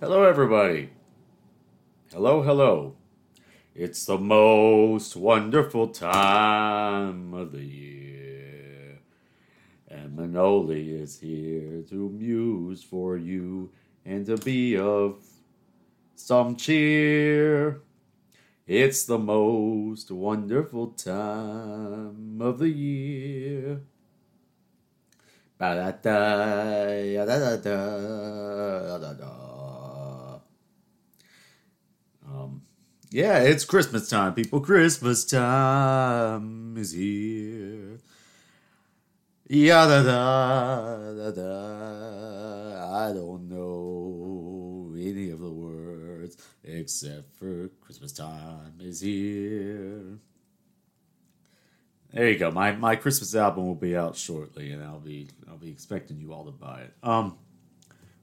Hello, everybody. Hello, hello. It's the most wonderful time of the year. And Manoli is here to muse for you and to be of some cheer. It's the most wonderful time of the year. Ba-da-da, da-da-da, da-da-da. Um, yeah, it's Christmas time, people. Christmas time is here. Yada da da da. I don't know any of the words except for Christmas time is here. There you go. My my Christmas album will be out shortly, and I'll be I'll be expecting you all to buy it. Um,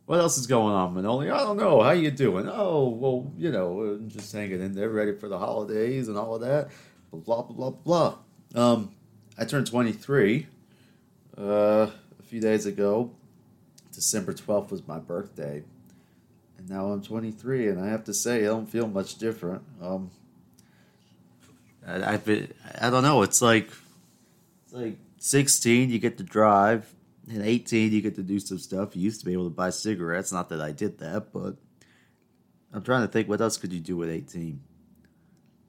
what else is going on, Manoli? I don't know. How you doing? Oh, well, you know, just hanging in there, ready for the holidays and all of that. Blah blah blah blah. Um, I turned 23 uh, a few days ago. December 12th was my birthday, and now I'm 23, and I have to say I don't feel much different. Um, I, I've been, I don't know. It's like it's like 16, you get to drive, and 18, you get to do some stuff. You used to be able to buy cigarettes. Not that I did that, but I'm trying to think what else could you do with 18.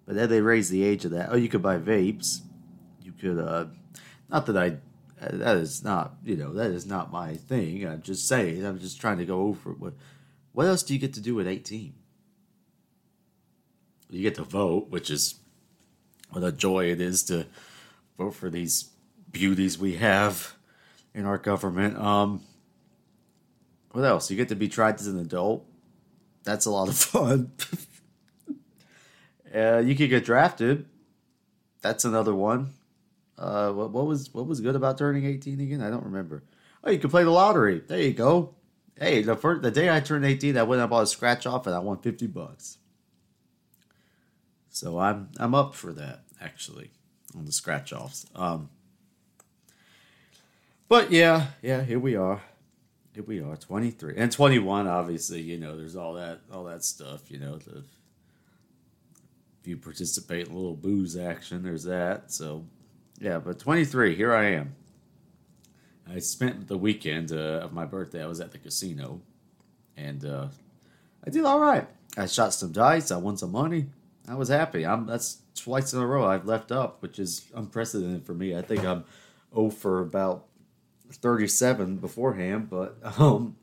But then they raised the age of that. Oh, you could buy vapes. You could, uh, not that I, that is not, you know, that is not my thing. I'm just saying. I'm just trying to go over what. What else do you get to do at 18? You get to vote, which is what a joy it is to vote for these beauties we have in our government. Um, what else? You get to be tried as an adult. That's a lot of fun. uh, you could get drafted. That's another one. Uh, what, what was what was good about turning eighteen again? I don't remember. Oh, you could play the lottery. There you go. Hey, the first the day I turned eighteen, I went and bought a scratch off, and I won fifty bucks. So I'm I'm up for that actually on the scratch offs. Um, but yeah, yeah, here we are. Here we are, 23 and 21. Obviously, you know, there's all that, all that stuff. You know, the, if you participate in a little booze action, there's that. So, yeah, but 23, here I am. I spent the weekend uh, of my birthday. I was at the casino, and uh, I did all right. I shot some dice. I won some money. I was happy. I'm that's twice in a row I've left up, which is unprecedented for me. I think I'm 0 for about 37 beforehand, but um,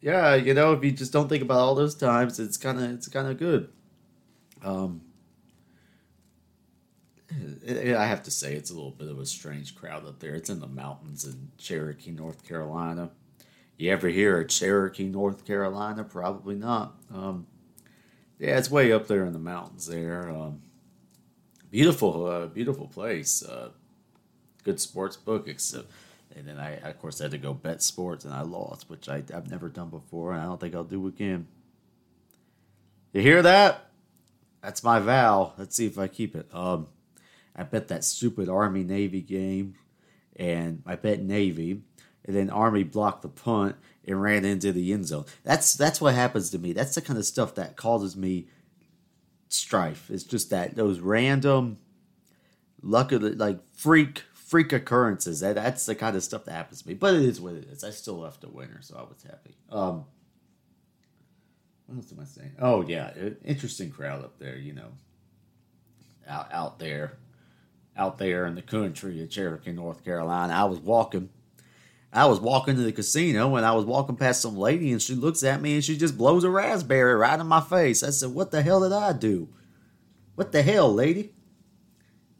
yeah, you know, if you just don't think about all those times, it's kind of it's kind of good. Um, it, it, I have to say, it's a little bit of a strange crowd up there. It's in the mountains in Cherokee, North Carolina. You ever hear of Cherokee, North Carolina? Probably not. Um, yeah, it's way up there in the mountains there. Um, beautiful, uh, beautiful place. Uh, good sports book, except and then I, of course, had to go bet sports, and I lost, which I, have never done before, and I don't think I'll do again. You hear that? That's my vow. Let's see if I keep it. Um, I bet that stupid Army Navy game, and I bet Navy, and then Army blocked the punt and ran into the end zone. That's that's what happens to me. That's the kind of stuff that causes me strife. It's just that those random luck of the like freak freak occurrences. That, that's the kind of stuff that happens to me. But it is what it is. I still left a winner, so I was happy. Um, what else am I saying? Oh yeah, interesting crowd up there. You know, out out there, out there in the country of Cherokee, North Carolina. I was walking. I was walking to the casino and I was walking past some lady and she looks at me and she just blows a raspberry right in my face. I said, What the hell did I do? What the hell, lady?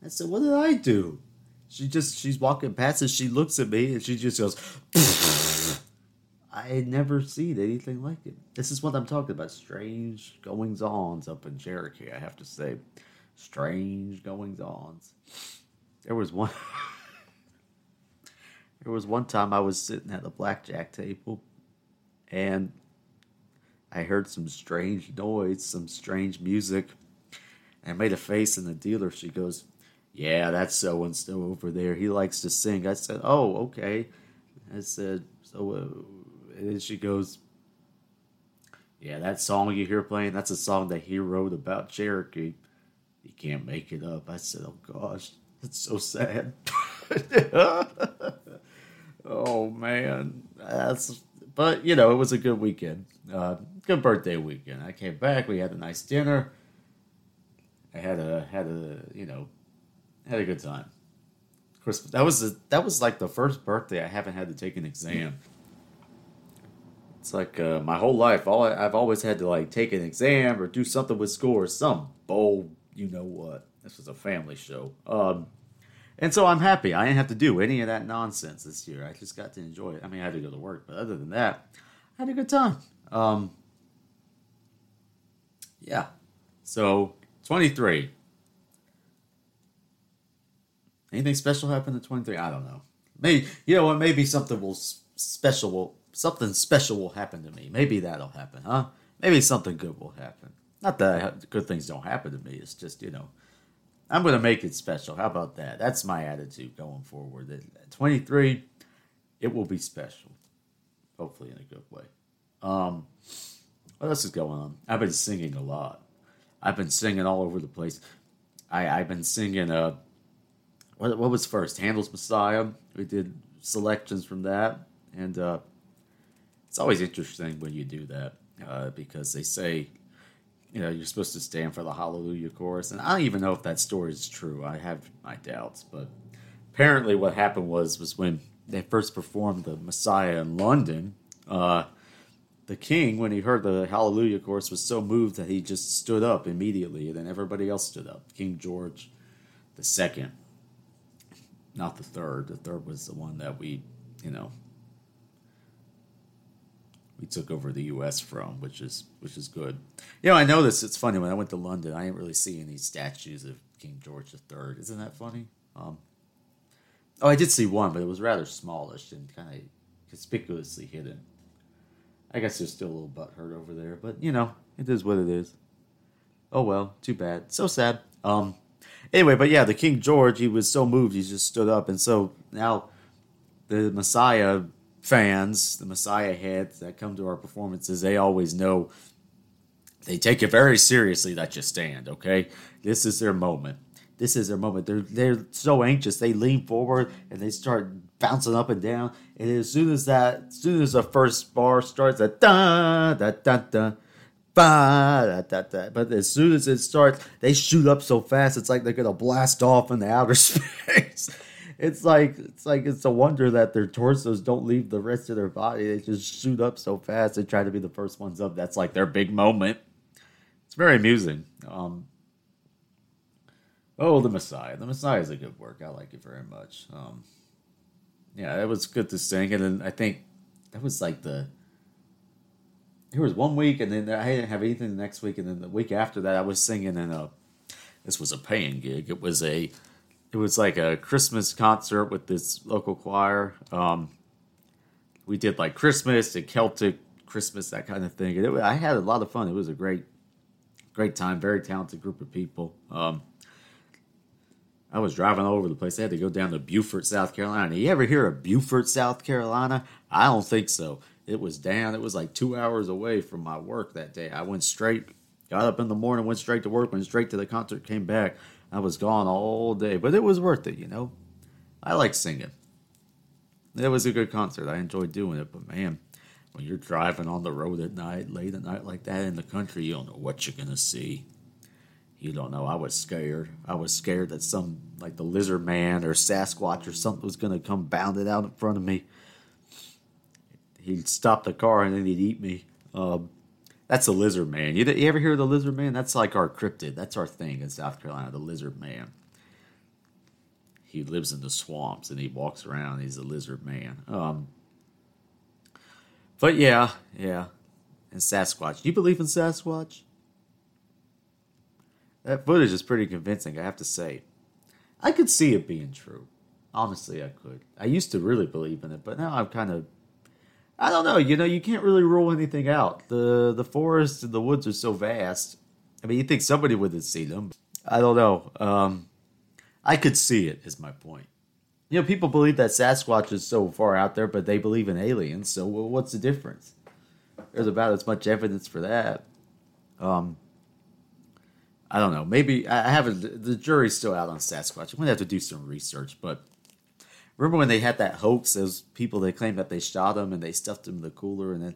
I said, What did I do? She just she's walking past and she looks at me and she just goes. I had never seen anything like it. This is what I'm talking about. Strange goings ons up in Cherokee. I have to say, strange goings ons. There was one. there was one time I was sitting at the blackjack table, and I heard some strange noise, some strange music. I made a face, and the dealer she goes, yeah, that's so and so over there. He likes to sing. I said, oh, okay. I said, so, uh, and then she goes, Yeah, that song you hear playing, that's a song that he wrote about Cherokee. You can't make it up. I said, oh gosh, that's so sad. oh man, that's. But you know, it was a good weekend. Uh, good birthday weekend. I came back. We had a nice dinner. I had a had a you know had a good time. Christmas. That was a, that was like the first birthday I haven't had to take an exam. It's like uh, my whole life, all I, I've always had to like take an exam or do something with school or some bold, you know what. This was a family show. Um, and so I'm happy. I didn't have to do any of that nonsense this year. I just got to enjoy it. I mean, I had to go to work, but other than that, I had a good time. Um, yeah. So 23. Anything special happened at 23? I don't know. Maybe you know what? Maybe something will special will something special will happen to me. Maybe that'll happen, huh? Maybe something good will happen. Not that good things don't happen to me. It's just you know, I'm gonna make it special. How about that? That's my attitude going forward. At 23, it will be special. Hopefully in a good way. Um, what else is going on? I've been singing a lot. I've been singing all over the place. I I've been singing uh what, what was first? Handel's Messiah. We did selections from that, and uh, it's always interesting when you do that uh, because they say, you know, you're supposed to stand for the Hallelujah chorus, and I don't even know if that story is true. I have my doubts, but apparently, what happened was was when they first performed the Messiah in London. Uh, the king, when he heard the Hallelujah chorus, was so moved that he just stood up immediately, and then everybody else stood up. King George the second not the third. The third was the one that we, you know, we took over the U.S. from, which is which is good. You know, I noticed it's funny when I went to London, I didn't really see any statues of King George III. Isn't that funny? Um, oh, I did see one, but it was rather smallish and kind of conspicuously hidden. I guess there's still a little butt hurt over there, but you know, it is what it is. Oh well, too bad. So sad. Um, Anyway, but yeah, the King George, he was so moved, he just stood up. And so now the Messiah fans, the Messiah heads that come to our performances, they always know they take it very seriously that you stand, okay? This is their moment. This is their moment. They're they're so anxious. They lean forward and they start bouncing up and down. And as soon as that, as soon as the first bar starts, a da da da da da, da. But as soon as it starts, they shoot up so fast. It's like they're gonna blast off in the outer space. It's like it's like it's a wonder that their torsos don't leave the rest of their body. They just shoot up so fast. They try to be the first ones up. That's like their big moment. It's very amusing. Um, oh, the Messiah. The Messiah is a good work. I like it very much. Um, yeah, it was good to sing, and then I think that was like the there was one week, and then I didn't have anything the next week, and then the week after that, I was singing in a. This was a paying gig. It was a, it was like a Christmas concert with this local choir. Um, we did like Christmas and Celtic Christmas, that kind of thing. And it, I had a lot of fun. It was a great, great time. Very talented group of people. Um, I was driving all over the place. I had to go down to Beaufort, South Carolina. You ever hear of Beaufort, South Carolina? I don't think so. It was down. It was like two hours away from my work that day. I went straight, got up in the morning, went straight to work, went straight to the concert, came back. I was gone all day, but it was worth it, you know. I like singing. It was a good concert. I enjoyed doing it, but man, when you're driving on the road at night, late at night like that in the country, you don't know what you're gonna see. You don't know. I was scared. I was scared that some like the lizard man or Sasquatch or something was gonna come bounding out in front of me he'd stop the car and then he'd eat me. Um, that's the lizard man. You, you ever hear of the lizard man? That's like our cryptid. That's our thing in South Carolina, the lizard man. He lives in the swamps and he walks around. He's a lizard man. Um, but yeah, yeah. And Sasquatch. Do you believe in Sasquatch? That footage is pretty convincing, I have to say. I could see it being true. Honestly, I could. I used to really believe in it, but now I'm kind of I don't know. You know, you can't really rule anything out. the The forest and the woods are so vast. I mean, you think somebody would have seen them. I don't know. Um, I could see it. Is my point. You know, people believe that Sasquatch is so far out there, but they believe in aliens. So, what's the difference? there's about as much evidence for that. Um, I don't know. Maybe I haven't. The jury's still out on Sasquatch. I'm gonna have to do some research. But remember when they had that hoax? Those people they claimed that they shot him and they stuffed him in the cooler, and then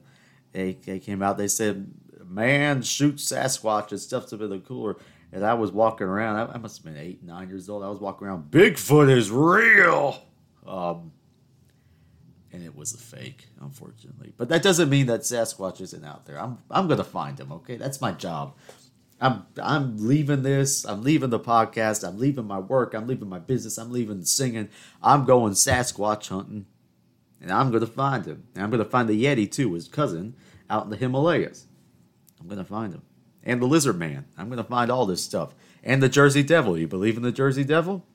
they they came out. They said, "Man shoots Sasquatch and stuffed him in the cooler." And I was walking around. I, I must have been eight, nine years old. I was walking around. Bigfoot is real. Um, and it was a fake, unfortunately. But that doesn't mean that Sasquatch isn't out there. I'm I'm gonna find him. Okay, that's my job. I'm I'm leaving this. I'm leaving the podcast. I'm leaving my work. I'm leaving my business. I'm leaving singing. I'm going Sasquatch hunting, and I'm gonna find him. And I'm gonna find the Yeti too, his cousin, out in the Himalayas. I'm gonna find him, and the Lizard Man. I'm gonna find all this stuff, and the Jersey Devil. You believe in the Jersey Devil?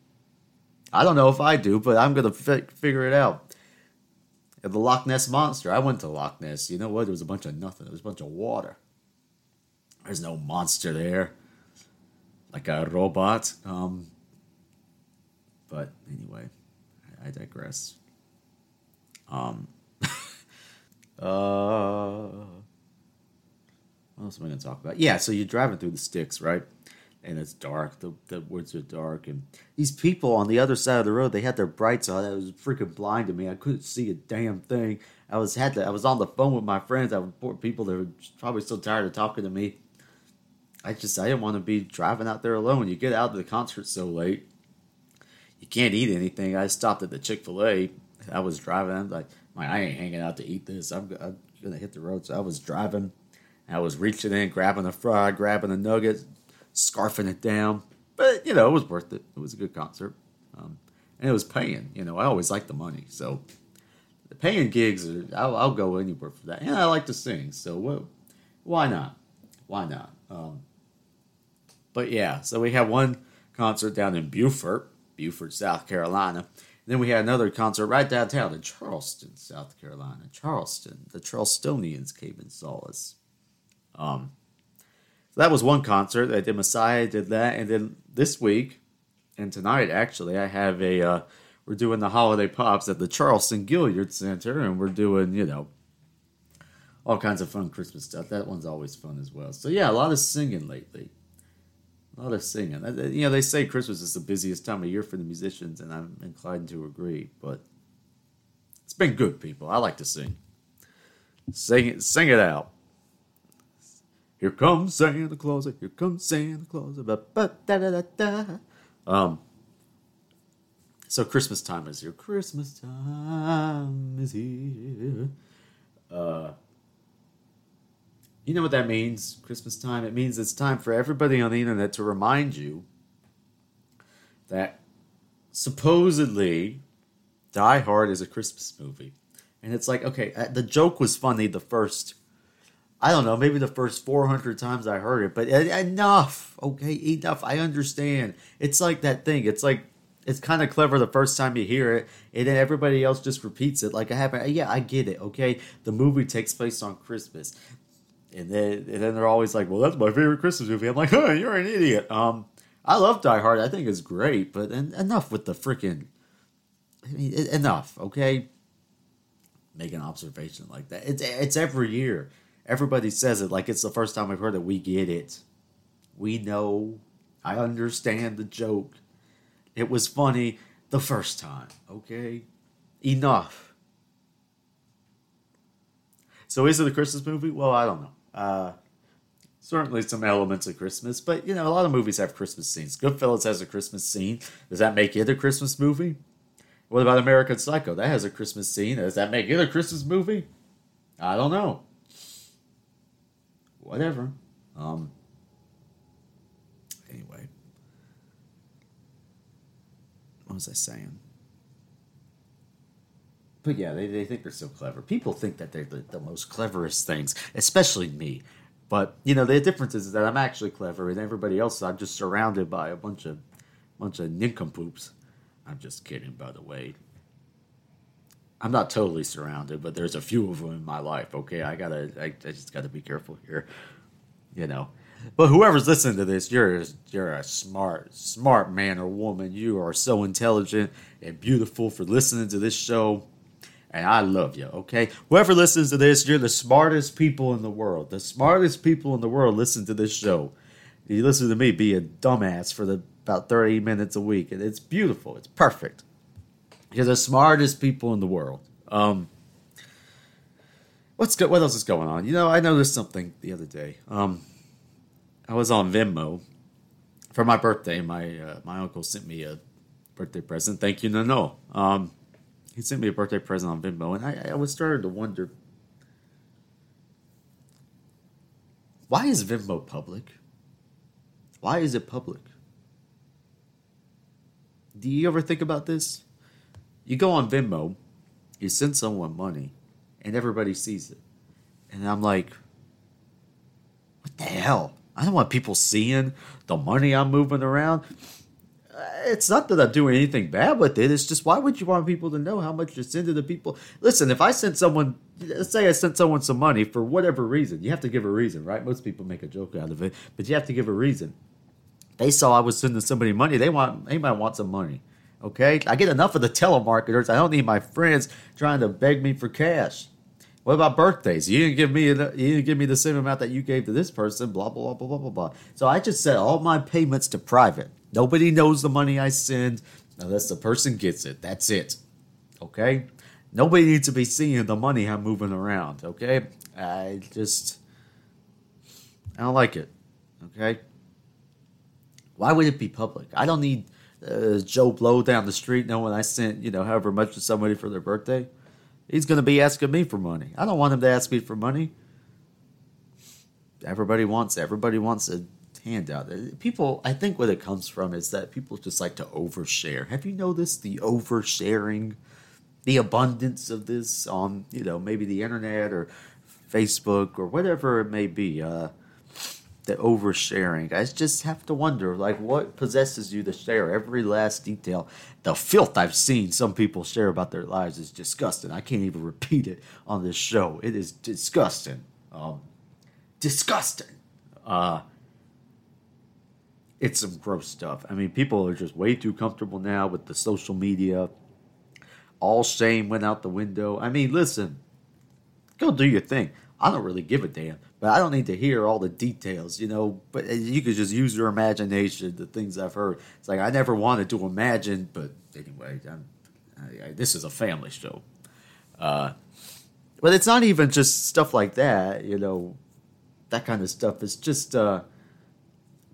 I don't know if I do, but I'm gonna fi- figure it out. And the Loch Ness monster. I went to Loch Ness. You know what? It was a bunch of nothing. It was a bunch of water. There's no monster there, like a robot. Um, but anyway, I, I digress. Um, uh, what else am I going to talk about? Yeah, so you're driving through the sticks, right? And it's dark. The, the woods are dark, and these people on the other side of the road, they had their brights on. It was freaking blind to me. I couldn't see a damn thing. I was had to. I was on the phone with my friends. I poor people that were probably still tired of talking to me I just I didn't want to be driving out there alone. You get out of the concert so late, you can't eat anything. I stopped at the Chick Fil A. I was driving. I'm like, I ain't hanging out to eat this. I'm, I'm gonna hit the road. So I was driving. I was reaching in, grabbing a fry, grabbing a nugget, scarfing it down. But you know, it was worth it. It was a good concert, um, and it was paying. You know, I always like the money, so the paying gigs. Are, I'll, I'll, go anywhere for that. And I like to sing, so what? Why not? Why not? Um, but yeah, so we had one concert down in Beaufort, Beaufort, South Carolina. And then we had another concert right downtown in Charleston, South Carolina. Charleston. The Charlestonians came and saw us. Um, so that was one concert. I did Messiah, did that, and then this week and tonight actually, I have a uh, we're doing the holiday pops at the Charleston Gaillard Center, and we're doing you know all kinds of fun Christmas stuff. That one's always fun as well. So yeah, a lot of singing lately. A lot of singing. You know, they say Christmas is the busiest time of year for the musicians, and I'm inclined to agree. But it's been good, people. I like to sing. Sing it, sing it out. Here comes Santa Claus. Here comes Santa Claus. Ba, ba, da, da, da. Um. So Christmas time is here. Christmas time is here. Uh you know what that means, Christmas time? It means it's time for everybody on the internet to remind you that supposedly Die Hard is a Christmas movie. And it's like, okay, uh, the joke was funny the first, I don't know, maybe the first 400 times I heard it, but enough, okay, enough. I understand. It's like that thing. It's like, it's kind of clever the first time you hear it, and then everybody else just repeats it. Like I have, yeah, I get it. Okay, the movie takes place on Christmas and then and then they're always like, "Well, that's my favorite Christmas movie." I'm like, "Huh, you're an idiot." Um, I love Die Hard. I think it's great, but en- enough with the freaking. I mean, enough, okay. Make an observation like that. It's it's every year. Everybody says it like it's the first time I've heard it. We get it. We know. I understand the joke. It was funny the first time. Okay, enough. So is it a Christmas movie? Well, I don't know. Uh, certainly some elements of Christmas, but you know, a lot of movies have Christmas scenes. Goodfellas has a Christmas scene. Does that make it a Christmas movie? What about American Psycho? That has a Christmas scene. Does that make it a Christmas movie? I don't know. Whatever. Um. Anyway, what was I saying? But yeah, they, they think they're so clever. People think that they're the, the most cleverest things, especially me. But you know, the difference is that I'm actually clever, and everybody else, I'm just surrounded by a bunch of bunch of nincompoops. I'm just kidding, by the way. I'm not totally surrounded, but there's a few of them in my life. Okay, I gotta, I, I just gotta be careful here. You know, but whoever's listening to this, you're you're a smart smart man or woman. You are so intelligent and beautiful for listening to this show And I love you, okay? Whoever listens to this, you're the smartest people in the world. The smartest people in the world listen to this show. You listen to me be a dumbass for the about 30 minutes a week, and it's beautiful. It's perfect. You're the smartest people in the world. Um, what's go- what else is going on? You know, I noticed something the other day. Um, I was on Venmo for my birthday. My uh, my uncle sent me a birthday present. Thank you, no no. Um, he sent me a birthday present on Venmo, and I, I was starting to wonder why is Venmo public? Why is it public? Do you ever think about this? You go on Venmo, you send someone money, and everybody sees it. And I'm like, what the hell? I don't want people seeing the money I'm moving around. Uh, It's not that I'm doing anything bad with it. It's just why would you want people to know how much you're sending to people? Listen, if I sent someone, let's say I sent someone some money for whatever reason, you have to give a reason, right? Most people make a joke out of it, but you have to give a reason. They saw I was sending somebody money. They want, they might want some money. Okay, I get enough of the telemarketers. I don't need my friends trying to beg me for cash. What about birthdays? You didn't give me you didn't give me the same amount that you gave to this person. Blah blah blah blah blah blah. So I just set all my payments to private. Nobody knows the money I send unless the person gets it. That's it. Okay. Nobody needs to be seeing the money I'm moving around. Okay. I just I don't like it. Okay. Why would it be public? I don't need uh, Joe Blow down the street knowing I sent you know however much to somebody for their birthday. He's going to be asking me for money. I don't want him to ask me for money. Everybody wants everybody wants a handout. Uh, People, I think what it comes from is that people just like to overshare. Have you noticed the oversharing, the abundance of this on you know maybe the internet or Facebook or whatever it may be? Uh, the oversharing. I just have to wonder, like, what possesses you to share every last detail? The filth I've seen some people share about their lives is disgusting. I can't even repeat it on this show. It is disgusting. Um, disgusting. Uh, it's some gross stuff. I mean, people are just way too comfortable now with the social media. All shame went out the window. I mean, listen, go do your thing. I don't really give a damn, but I don't need to hear all the details, you know. But you could just use your imagination. The things I've heard, it's like I never wanted to imagine, but anyway, I, I, this is a family show. Uh, but it's not even just stuff like that, you know. That kind of stuff. It's just uh,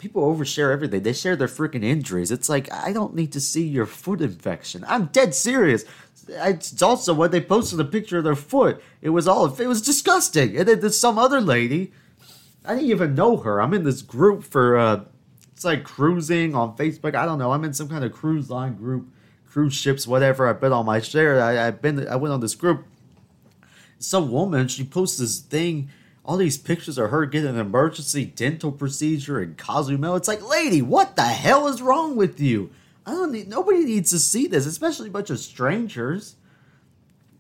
people overshare everything. They share their freaking injuries. It's like I don't need to see your foot infection. I'm dead serious. It's also when they posted a picture of their foot. It was all it was disgusting. And then there's some other lady. I didn't even know her. I'm in this group for uh, it's like cruising on Facebook. I don't know. I'm in some kind of cruise line group, cruise ships, whatever. I've been on my share. I, I've been. I went on this group. Some woman she posts this thing all these pictures of her getting an emergency dental procedure in Cozumel. It's like, lady, what the hell is wrong with you? I don't need. Nobody needs to see this, especially a bunch of strangers.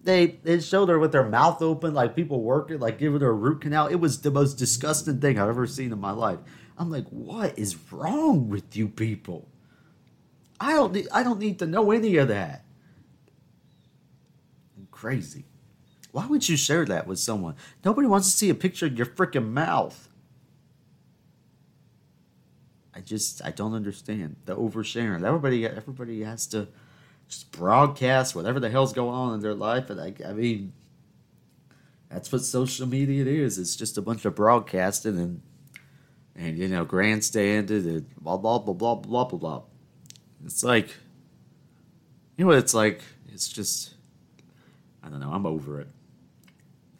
They they showed her with their mouth open, like people working, like giving her a root canal. It was the most disgusting thing I've ever seen in my life. I'm like, what is wrong with you people? I don't need. I don't need to know any of that. I'm crazy. Why would you share that with someone? Nobody wants to see a picture of your freaking mouth. I just I don't understand the oversharing. Everybody everybody has to just broadcast whatever the hell's going on in their life, and I, I mean that's what social media is. It's just a bunch of broadcasting and and you know grandstanding and blah blah blah blah blah blah blah. It's like you know what it's like. It's just I don't know. I'm over it.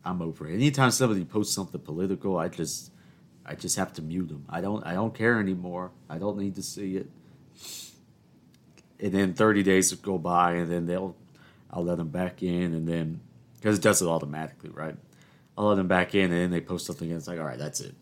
I'm over it. Anytime somebody posts something political, I just I just have to mute them. I don't I don't care anymore. I don't need to see it. And then 30 days go by, and then they'll I'll let them back in, and then because it does it automatically, right? I'll let them back in, and then they post something, and it's like, all right, that's it.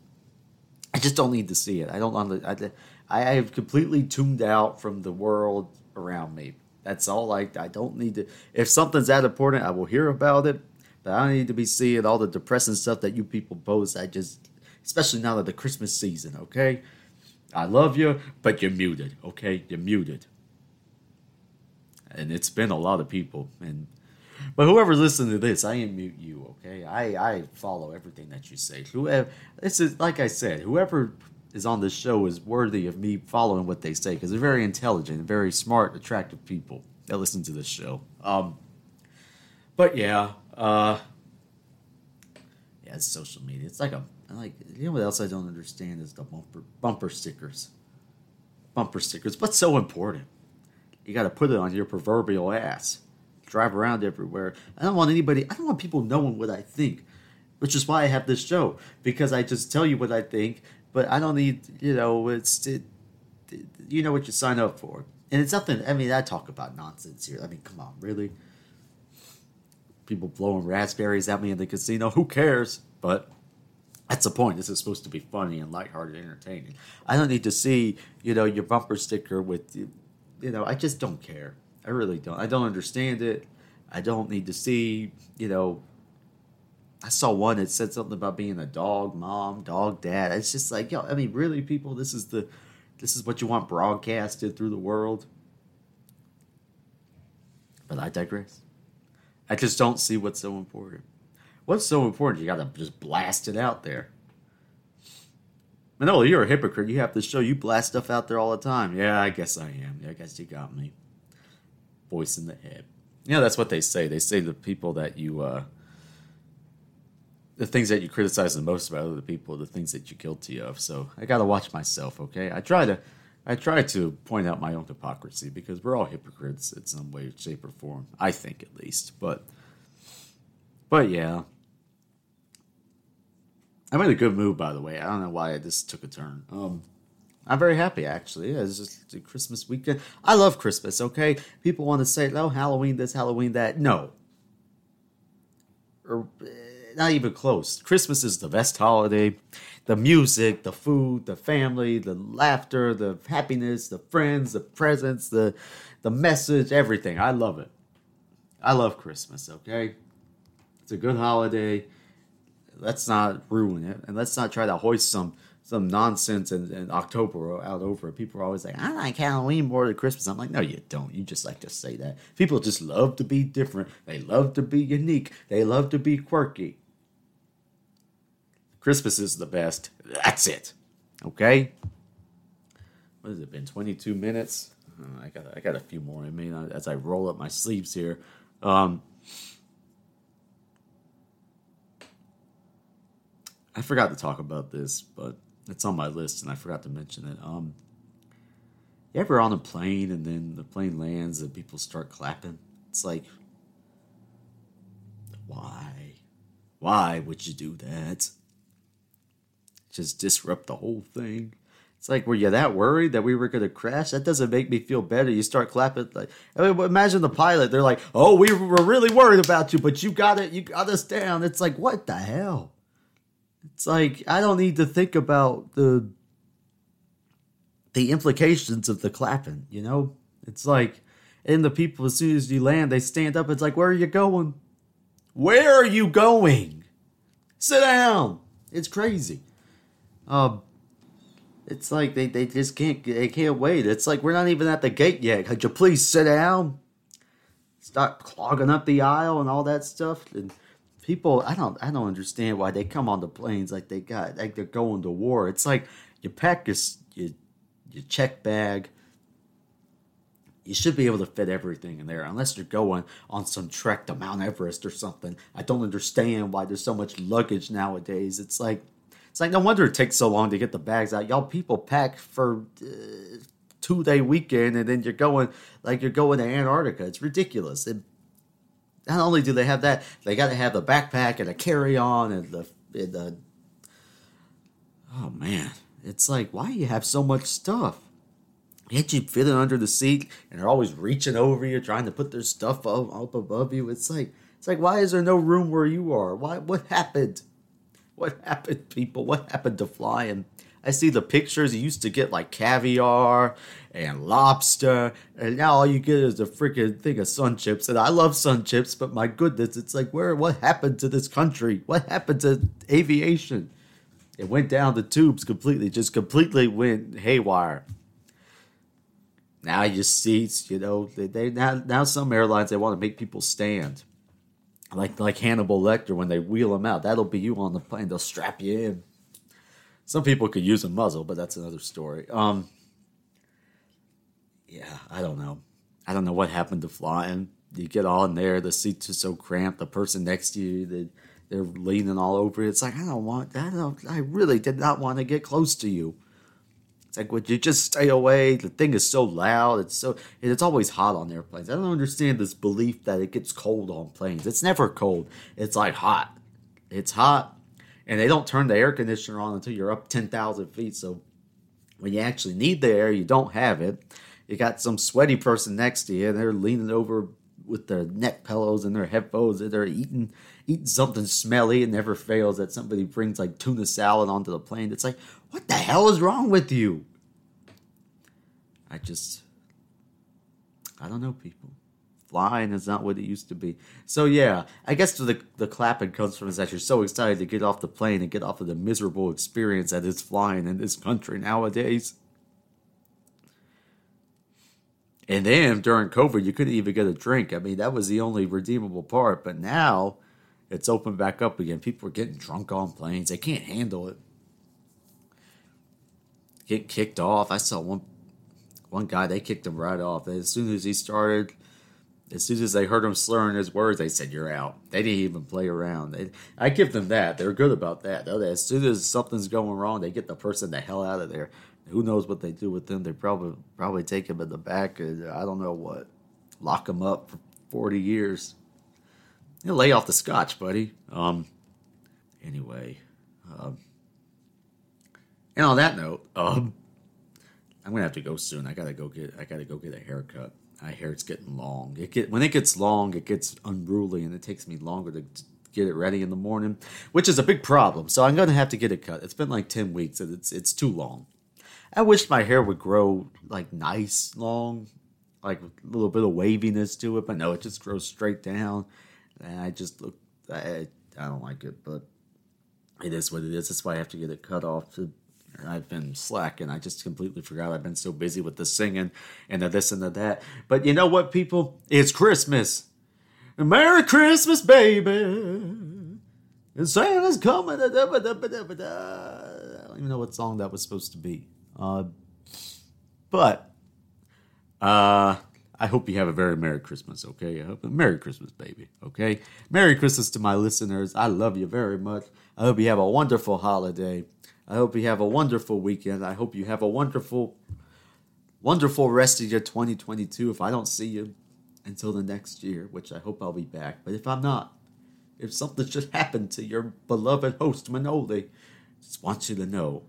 I just don't need to see it. I don't. I, I have completely tuned out from the world around me. That's all. I I don't need to. If something's that important, I will hear about it. I don't need to be seeing all the depressing stuff that you people post. I just, especially now that the Christmas season. Okay, I love you, but you're muted. Okay, you're muted. And it's been a lot of people, and but whoever's listening to this, I ain't mute you, okay? I, I follow everything that you say. Whoever this is like I said, whoever is on this show is worthy of me following what they say because they're very intelligent, very smart, attractive people that listen to this show. Um, but yeah, uh, yeah, it's social media. It's like a like you know what else I don't understand is the bumper bumper stickers. Bumper stickers. What's so important? You got to put it on your proverbial ass. Drive around everywhere. I don't want anybody. I don't want people knowing what I think, which is why I have this show because I just tell you what I think. But I don't need you know it's it, you know what you sign up for, and it's nothing. I mean, I talk about nonsense here. I mean, come on, really. People blowing raspberries at me in the casino. Who cares? But that's the point. This is supposed to be funny and lighthearted, and entertaining. I don't need to see, you know, your bumper sticker with, you know, I just don't care. I really don't. I don't understand it. I don't need to see, you know. I saw one that said something about being a dog mom, dog dad. It's just like, yo, I mean, really, people, this is the, this is what you want broadcasted through the world. But I digress. I just don't see what's so important. What's so important? You got to just blast it out there. Manoli, you're a hypocrite. You have to show you blast stuff out there all the time. Yeah, I guess I am. Yeah, I guess you got me. Voice in the head. Yeah, that's what they say. They say the people that you, uh, the things that you criticize the most about other people, the things that you're guilty of. So I got to watch myself. Okay, I try to, I try to point out my own hypocrisy because we're all hypocrites in some way, shape, or form. I think at least, but, but yeah, I'm in a good mood, by the way. I don't know why this took a turn. Um, I'm very happy, actually. It's just a Christmas weekend. I love Christmas, okay? People want to say, oh, Halloween this, Halloween that. No. Or, eh, not even close. Christmas is the best holiday. The music, the food, the family, the laughter, the happiness, the friends, the presents, the, the message, everything. I love it. I love Christmas, okay? It's a good holiday let's not ruin it, and let's not try to hoist some some nonsense in, in October out over it. People are always like, I like Halloween more than Christmas. I'm like, no, you don't. You just like to say that. People just love to be different. They love to be unique. They love to be quirky. Christmas is the best. That's it. Okay. What has it been? 22 minutes. Uh, I got I got a few more in me as I roll up my sleeves here. Um, I forgot to talk about this, but it's on my list and I forgot to mention it. Um, you ever on a plane and then the plane lands and people start clapping? It's like, why? Why would you do that? Just disrupt the whole thing. It's like, were you that worried that we were going to crash? That doesn't make me feel better. You start clapping. Like, I mean, imagine the pilot. They're like, oh, we were really worried about you, but you got it. You got us down. It's like, what the hell? It's like I don't need to think about the the implications of the clapping, you know? It's like and the people as soon as you land, they stand up, it's like, where are you going? Where are you going? Sit down. It's crazy. Um it's like they, they just can't they can't wait. It's like we're not even at the gate yet. Could you please sit down? Stop clogging up the aisle and all that stuff. And people I don't I don't understand why they come on the planes like they got like they're going to war. It's like you pack your your, your check bag. You should be able to fit everything in there, unless you're going on some trek to Mount Everest or something. I don't understand why there's so much luggage nowadays. It's like it's like no wonder it takes so long to get the bags out. Y'all people pack for uh, two day weekend and then you're going like you're going to Antarctica. It's ridiculous. And not only do they have that, they got to have the backpack and a carry on and the, and the. Oh man, it's like why you have so much stuff? Can't you fit it under the seat? And they're always reaching over you, trying to put their stuff up, up above you. It's like it's like why is there no room where you are? Why? What happened? What happened, people? What happened to flying? I see the pictures. You used to get like caviar and lobster, and now all you get is a freaking thing of sun chips. And I love sun chips, but my goodness, it's like where what happened to this country? What happened to aviation? It went down the tubes completely, just completely went haywire. Now you see, you know, they, they now now some airlines they want to make people stand. Like like Hannibal Lecter when they wheel him out. That'll be you on the plane. They'll strap you in. Some people could use a muzzle, but that's another story. Um, yeah, I don't know. I don't know what happened to flying. You get on there, the seats are so cramped. The person next to you, they, they're leaning all over. It. It's like I don't want. I don't. I really did not want to get close to you. It's like, would you just stay away? The thing is so loud. It's so it's always hot on airplanes. I don't understand this belief that it gets cold on planes. It's never cold. It's like hot. It's hot, and they don't turn the air conditioner on until you're up ten thousand feet. So when you actually need the air, you don't have it. You got some sweaty person next to you, and they're leaning over with their neck pillows and their headphones, and they're eating eating something smelly. It never fails that somebody brings like tuna salad onto the plane. It's like, what the hell is wrong with you? I just, I don't know, people. Flying is not what it used to be. So yeah, I guess the the clapping comes from is that you're so excited to get off the plane and get off of the miserable experience that is flying in this country nowadays. And then during COVID, you couldn't even get a drink. I mean, that was the only redeemable part. But now it's opened back up again. People are getting drunk on planes. They can't handle it. Get kicked off. I saw one one guy, they kicked him right off. As soon as he started, as soon as they heard him slurring his words, they said, You're out. They didn't even play around. They, I give them that. They're good about that. As soon as something's going wrong, they get the person the hell out of there. Who knows what they do with them? They probably probably take him in the back and uh, I don't know what, lock him up for forty years. You lay off the scotch, buddy. Um. Anyway, um, and on that note, um, I'm gonna have to go soon. I gotta go get I gotta go get a haircut. My hair's getting long. It get when it gets long, it gets unruly, and it takes me longer to get it ready in the morning, which is a big problem. So I'm gonna have to get it cut. It's been like ten weeks, and it's it's too long. I wish my hair would grow like nice long, like a little bit of waviness to it, but no, it just grows straight down, and I just look. I I don't like it, but it is what it is. That's why I have to get it cut off. I've been slacking. I just completely forgot. I've been so busy with the singing and the this and the that. But you know what, people? It's Christmas. Merry Christmas, baby. And Santa's coming. I don't even know what song that was supposed to be. Uh, but uh, I hope you have a very Merry Christmas, okay? I hope Merry Christmas, baby, okay? Merry Christmas to my listeners. I love you very much. I hope you have a wonderful holiday. I hope you have a wonderful weekend. I hope you have a wonderful, wonderful rest of your 2022. If I don't see you until the next year, which I hope I'll be back, but if I'm not, if something should happen to your beloved host Manoli, just want you to know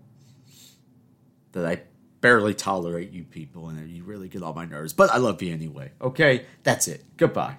that I barely tolerate you people and you really get on my nerves. But I love you anyway. Okay, that's it. Goodbye.